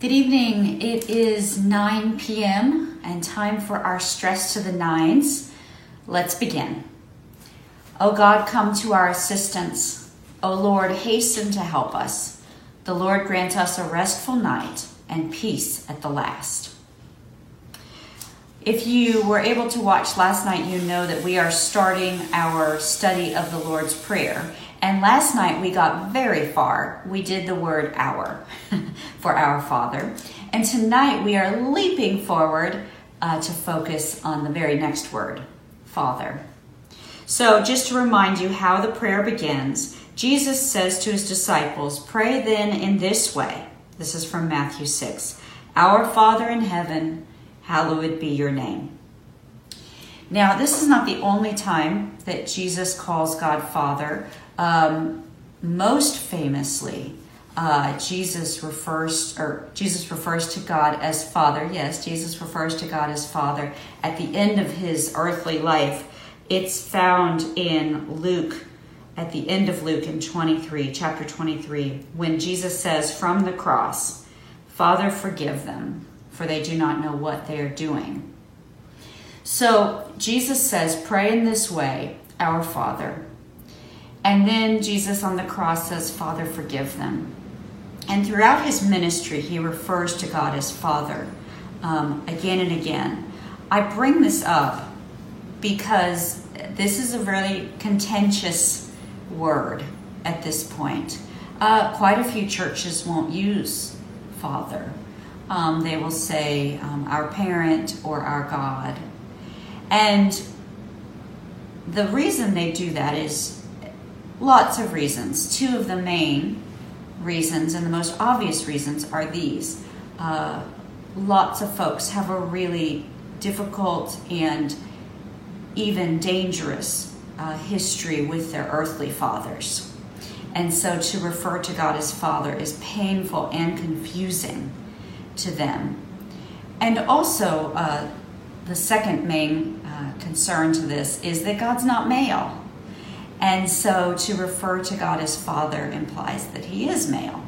Good evening. It is 9 p.m. and time for our stress to the nines. Let's begin. O God, come to our assistance. O Lord, hasten to help us. The Lord grant us a restful night and peace at the last. If you were able to watch last night, you know that we are starting our study of the Lord's Prayer. And last night we got very far. We did the word our for our Father. And tonight we are leaping forward uh, to focus on the very next word, Father. So, just to remind you how the prayer begins, Jesus says to his disciples, Pray then in this way. This is from Matthew 6 Our Father in heaven, hallowed be your name. Now, this is not the only time that Jesus calls God Father. Um, most famously, uh, Jesus refers or Jesus refers to God as Father. Yes, Jesus refers to God as Father at the end of his earthly life. It's found in Luke at the end of Luke in 23, chapter 23, when Jesus says from the cross, Father, forgive them, for they do not know what they are doing. So Jesus says, Pray in this way, Our Father and then Jesus on the cross says, Father, forgive them. And throughout his ministry, he refers to God as Father um, again and again. I bring this up because this is a really contentious word at this point. Uh, quite a few churches won't use Father. Um, they will say um, our parent or our God. And the reason they do that is Lots of reasons. Two of the main reasons and the most obvious reasons are these. Uh, lots of folks have a really difficult and even dangerous uh, history with their earthly fathers. And so to refer to God as Father is painful and confusing to them. And also, uh, the second main uh, concern to this is that God's not male. And so to refer to God as Father implies that He is male.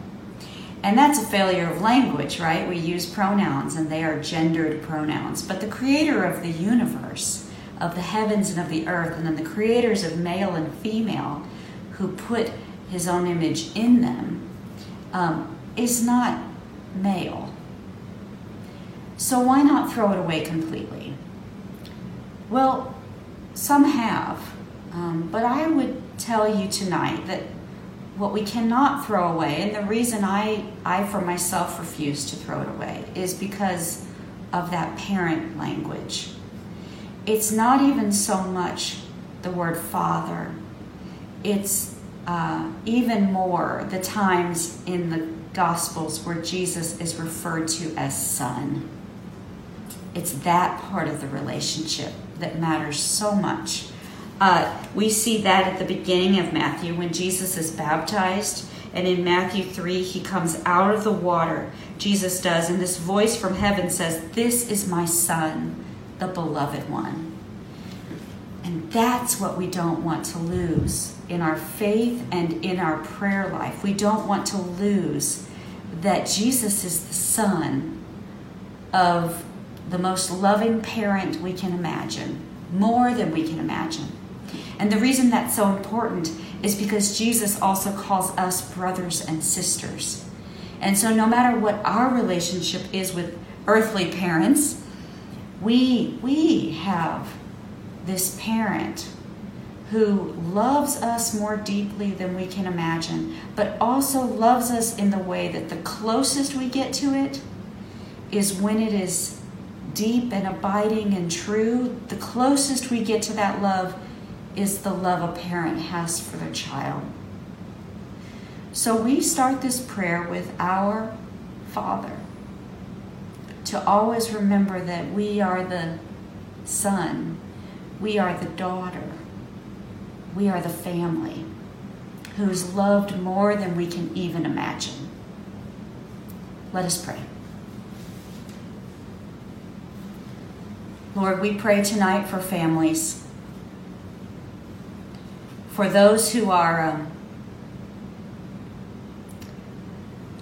And that's a failure of language, right? We use pronouns and they are gendered pronouns. But the creator of the universe, of the heavens and of the earth, and then the creators of male and female who put his own image in them, um, is not male. So why not throw it away completely? Well, some have. Um, but I would tell you tonight that what we cannot throw away, and the reason I, I for myself refuse to throw it away, is because of that parent language. It's not even so much the word father, it's uh, even more the times in the Gospels where Jesus is referred to as son. It's that part of the relationship that matters so much. Uh, we see that at the beginning of Matthew when Jesus is baptized. And in Matthew 3, he comes out of the water. Jesus does. And this voice from heaven says, This is my son, the beloved one. And that's what we don't want to lose in our faith and in our prayer life. We don't want to lose that Jesus is the son of the most loving parent we can imagine, more than we can imagine. And the reason that's so important is because Jesus also calls us brothers and sisters. And so, no matter what our relationship is with earthly parents, we, we have this parent who loves us more deeply than we can imagine, but also loves us in the way that the closest we get to it is when it is deep and abiding and true. The closest we get to that love is the love a parent has for their child. So we start this prayer with our Father to always remember that we are the son, we are the daughter, we are the family who's loved more than we can even imagine. Let us pray. Lord, we pray tonight for families for those who are um,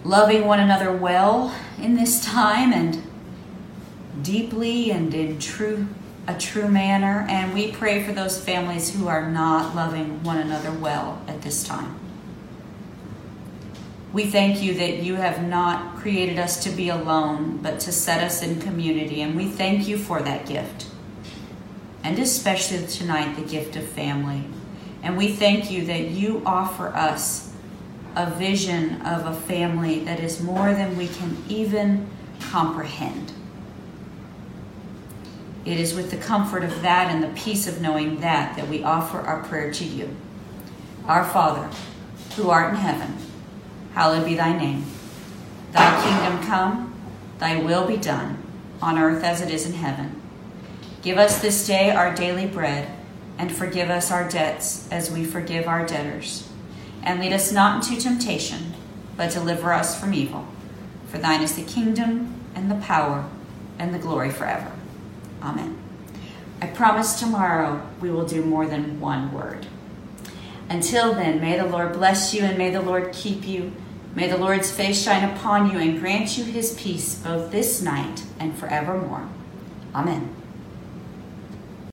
loving one another well in this time and deeply and in true a true manner and we pray for those families who are not loving one another well at this time. We thank you that you have not created us to be alone, but to set us in community, and we thank you for that gift. And especially tonight, the gift of family. And we thank you that you offer us a vision of a family that is more than we can even comprehend. It is with the comfort of that and the peace of knowing that that we offer our prayer to you. Our Father, who art in heaven, hallowed be thy name. Thy kingdom come, thy will be done, on earth as it is in heaven. Give us this day our daily bread, and forgive us our debts as we forgive our debtors. And lead us not into temptation, but deliver us from evil. For thine is the kingdom, and the power, and the glory forever. Amen. I promise tomorrow we will do more than one word. Until then, may the Lord bless you and may the Lord keep you. May the Lord's face shine upon you and grant you his peace both this night and forevermore. Amen.